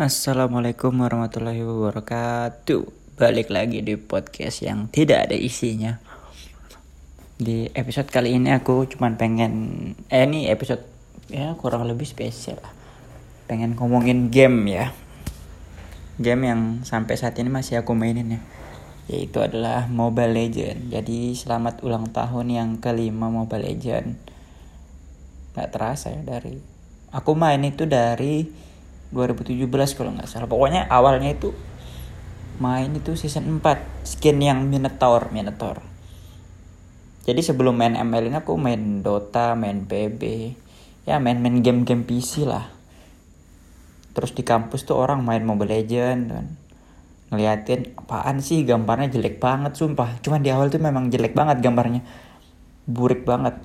Assalamualaikum warahmatullahi wabarakatuh. Balik lagi di podcast yang tidak ada isinya. Di episode kali ini aku cuman pengen Eh ini episode ya kurang lebih spesial Pengen ngomongin game ya. Game yang sampai saat ini masih aku mainin ya. Yaitu adalah Mobile Legend. Jadi selamat ulang tahun yang kelima Mobile Legend. Gak terasa ya dari Aku main itu dari 2017 kalau nggak salah. Pokoknya awalnya itu main itu season 4 skin yang Minotaur Minotaur. Jadi sebelum main ML ini aku main Dota main PB ya main-main game-game PC lah. Terus di kampus tuh orang main Mobile Legend kan. Ngeliatin apaan sih? Gambarnya jelek banget sumpah. Cuman di awal tuh memang jelek banget gambarnya. Burik banget.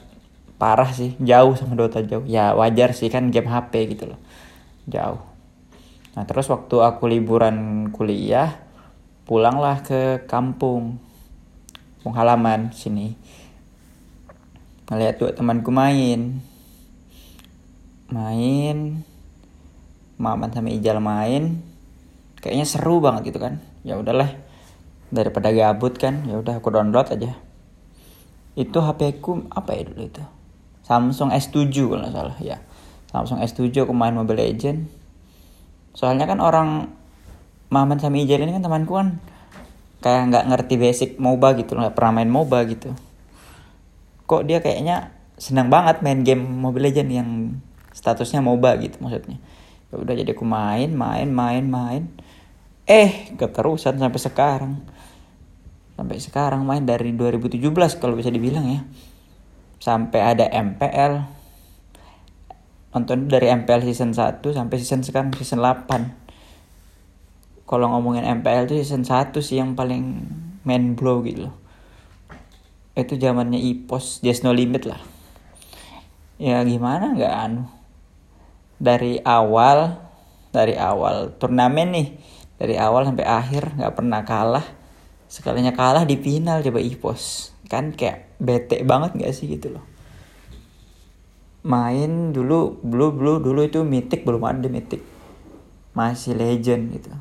Parah sih. Jauh sama Dota jauh. Ya wajar sih kan game HP gitu loh. Jauh Nah terus waktu aku liburan kuliah pulanglah ke kampung penghalaman sini. Ngeliat dua temanku main. Main Maman sama Ijal main. Kayaknya seru banget gitu kan. Ya udahlah daripada gabut kan ya udah aku download aja. Itu HP ku apa ya dulu itu? Samsung S7 kalau nggak salah ya. Samsung S7 aku main Mobile Legend soalnya kan orang Maman sama Ijal ini kan temanku kan kayak nggak ngerti basic MOBA gitu nggak pernah main MOBA gitu. Kok dia kayaknya senang banget main game Mobile Legend yang statusnya MOBA gitu maksudnya. Ya udah jadi aku main main main main. Eh keterusan sampai sekarang. Sampai sekarang main dari 2017 kalau bisa dibilang ya. Sampai ada MPL nonton dari MPL season 1 sampai season sekarang season 8 kalau ngomongin MPL itu season 1 sih yang paling main blow gitu loh. Itu zamannya Ipos Just No Limit lah. Ya gimana? Nggak anu. Dari awal dari awal turnamen nih. Dari awal sampai akhir nggak pernah kalah. Sekalinya kalah di final coba Ipos kan kayak bete banget nggak sih gitu loh main dulu dulu dulu dulu itu mitik belum ada mitik masih legend gitu.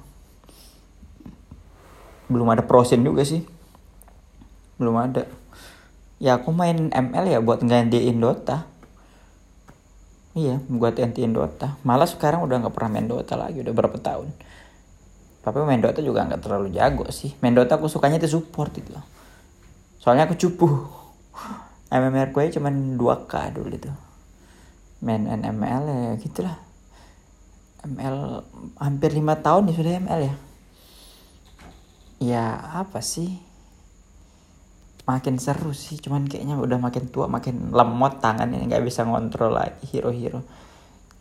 Belum ada prosen juga sih. Belum ada. Ya aku main ML ya buat gantiin Dota. Iya buat gantiin Dota. Malah sekarang udah nggak pernah main Dota lagi udah berapa tahun. Tapi main Dota juga nggak terlalu jago sih. Main Dota aku sukanya itu support itu soalnya aku cupu. MMR gue cuma 2k dulu itu main NML ya gitulah. ML hampir lima tahun ya sudah ML ya. Ya apa sih? Makin seru sih cuman kayaknya udah makin tua makin lemot tangannya nggak bisa ngontrol lagi hero-hero.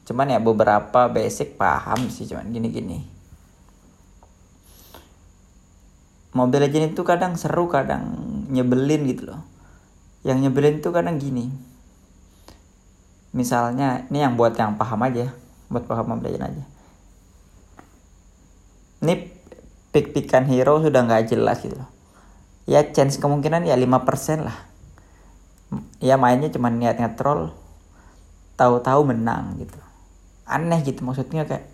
Cuman ya beberapa basic paham sih cuman gini-gini. Mobile Legends itu kadang seru kadang nyebelin gitu loh. Yang nyebelin tuh kadang gini misalnya ini yang buat yang paham aja buat paham belajar aja. Ini pick-pickan hero sudah nggak jelas gitu. Ya chance kemungkinan ya 5% lah. Ya mainnya cuma niat ngetrol tahu-tahu menang gitu. Aneh gitu maksudnya kayak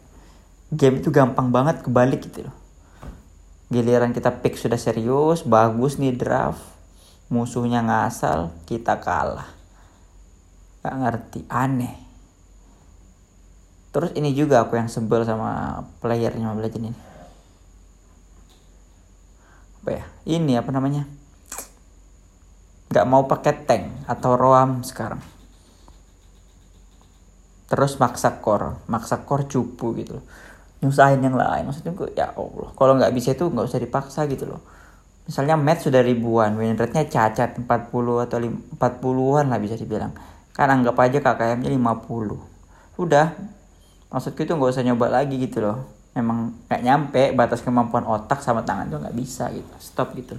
game itu gampang banget kebalik gitu loh. Giliran kita pick sudah serius bagus nih draft musuhnya ngasal kita kalah Gak ngerti, aneh. Terus ini juga aku yang sebel sama playernya Mobile Legends ini. Apa ya? Ini apa namanya? Gak mau pakai tank atau roam sekarang. Terus maksa core, maksa core cupu gitu loh. Nyusahin yang lain. Maksudnya gue, ya Allah. Kalau nggak bisa itu nggak usah dipaksa gitu loh. Misalnya match sudah ribuan, win rate-nya cacat 40 atau 40-an lah bisa dibilang kan anggap aja KKM-nya 50 udah maksudku itu nggak usah nyoba lagi gitu loh. Memang nggak nyampe batas kemampuan otak sama tangan tuh nggak bisa gitu. Stop gitu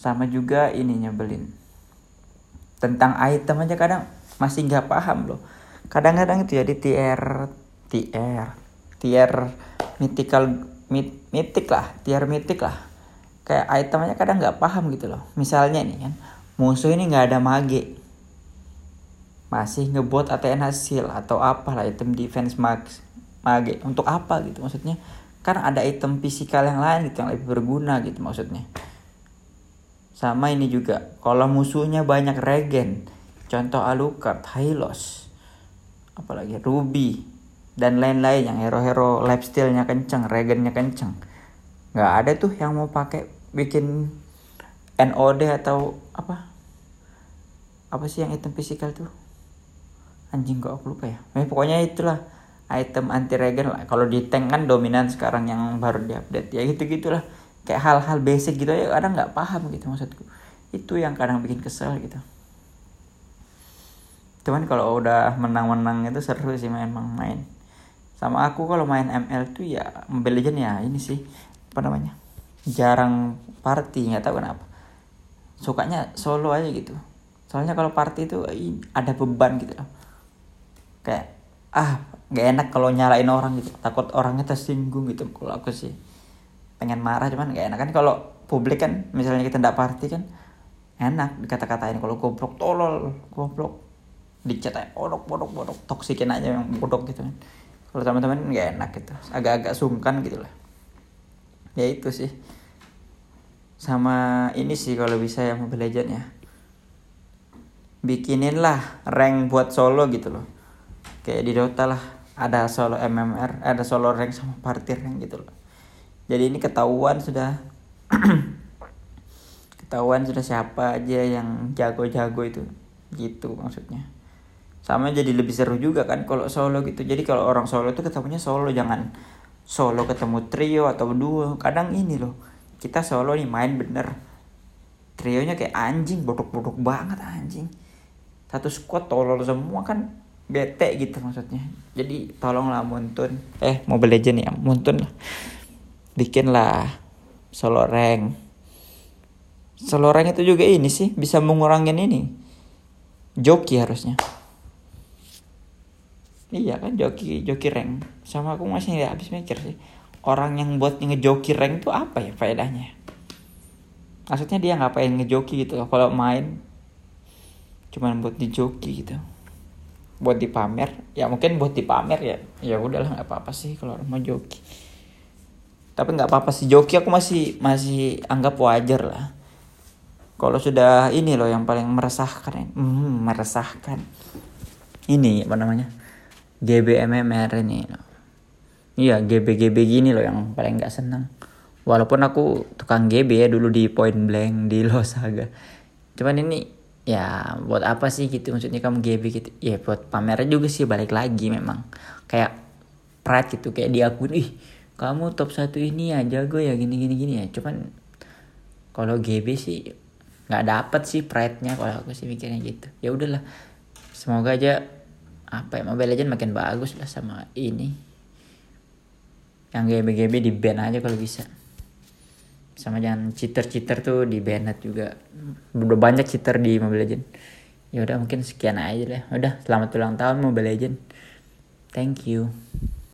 sama juga ini nyebelin. Tentang item aja kadang masih nggak paham loh. Kadang-kadang itu ya di tier tier tier mythical mit, mythic lah tier mythic lah. Kayak itemnya kadang nggak paham gitu loh. Misalnya nih kan musuh ini nggak ada mage masih ngebot ATN hasil atau apalah item defense max mage. Untuk apa gitu maksudnya? Kan ada item fisikal yang lain gitu yang lebih berguna gitu maksudnya. Sama ini juga kalau musuhnya banyak regen. Contoh Alucard, Hylos apalagi Ruby dan lain-lain yang hero-hero lifestyle-nya kenceng, regennya kenceng. Nggak ada tuh yang mau pakai bikin NOD atau apa? Apa sih yang item fisikal tuh anjing kok aku lupa ya. Eh, pokoknya itulah item anti regen lah. Kalau di tank kan dominan sekarang yang baru diupdate. Ya gitu gitulah kayak hal-hal basic gitu ya kadang nggak paham gitu maksudku. Itu yang kadang bikin kesel gitu. Cuman kalau udah menang-menang itu seru sih main main. Sama aku kalau main ML tuh ya Mobile Legend ya ini sih apa namanya jarang party nggak tahu kenapa. Sukanya solo aja gitu. Soalnya kalau party itu ada beban gitu kayak ah gak enak kalau nyalain orang gitu. Takut orangnya tersinggung gitu kalau aku sih. Pengen marah cuman gak enak. Kan kalau publik kan misalnya kita ndak party kan enak dikata-katain. Kalau goblok tolol goblok. Dicat aja bodok bodok bodok. Toksikin aja yang bodok gitu kan. Kalau teman-teman gak enak gitu. Agak-agak sungkan gitu lah. Ya itu sih. Sama ini sih kalau bisa ya Mobile Legend ya. Bikinin lah rank buat solo gitu loh kayak di Dota lah ada solo MMR ada solo rank sama party rank gitu loh. Jadi ini ketahuan sudah ketahuan sudah siapa aja yang jago-jago itu gitu maksudnya. Sama jadi lebih seru juga kan kalau solo gitu. Jadi kalau orang solo itu ketemunya solo jangan solo ketemu trio atau duo. Kadang ini loh kita solo nih main bener. Trionya kayak anjing bodok-bodok banget anjing. Satu squad tolol semua kan bete gitu maksudnya. Jadi tolonglah Muntun. Eh Mobile Legend ya Muntun lah. Bikinlah solo rank. Solo rank itu juga ini sih bisa mengurangin ini. Joki harusnya. Iya kan joki joki rank. Sama aku masih nggak habis mikir sih. Orang yang buat ngejoki rank itu apa ya faedahnya? Maksudnya dia ngapain ngejoki gitu kalau main cuman buat dijoki gitu buat dipamer ya mungkin buat dipamer ya ya udahlah nggak apa-apa sih kalau mau joki. Tapi nggak apa-apa sih joki aku masih masih anggap wajar lah. Kalau sudah ini loh yang paling meresahkan ya. hmm, meresahkan. Ini apa namanya? GBMMR ini. Iya GB GB gini loh yang paling nggak senang walaupun aku tukang GB ya dulu di Point Blank di Losaga cuman ini ya buat apa sih gitu? Maksudnya kamu GB gitu? Ya buat pamer juga sih balik lagi memang. Kayak pride gitu kayak diakui ih kamu top satu ini ya jago ya gini gini gini ya. Cuman kalau GB sih nggak dapet sih pride-nya kalau aku sih mikirnya gitu. Ya udahlah semoga aja apa ya Mobile Legend makin bagus lah sama ini. Yang GB GB di ban aja kalau bisa sama jangan cheater-cheater tuh di banned juga. Udah banyak cheater di Mobile Legend ya udah mungkin sekian aja lah udah selamat ulang tahun Mobile Legend thank you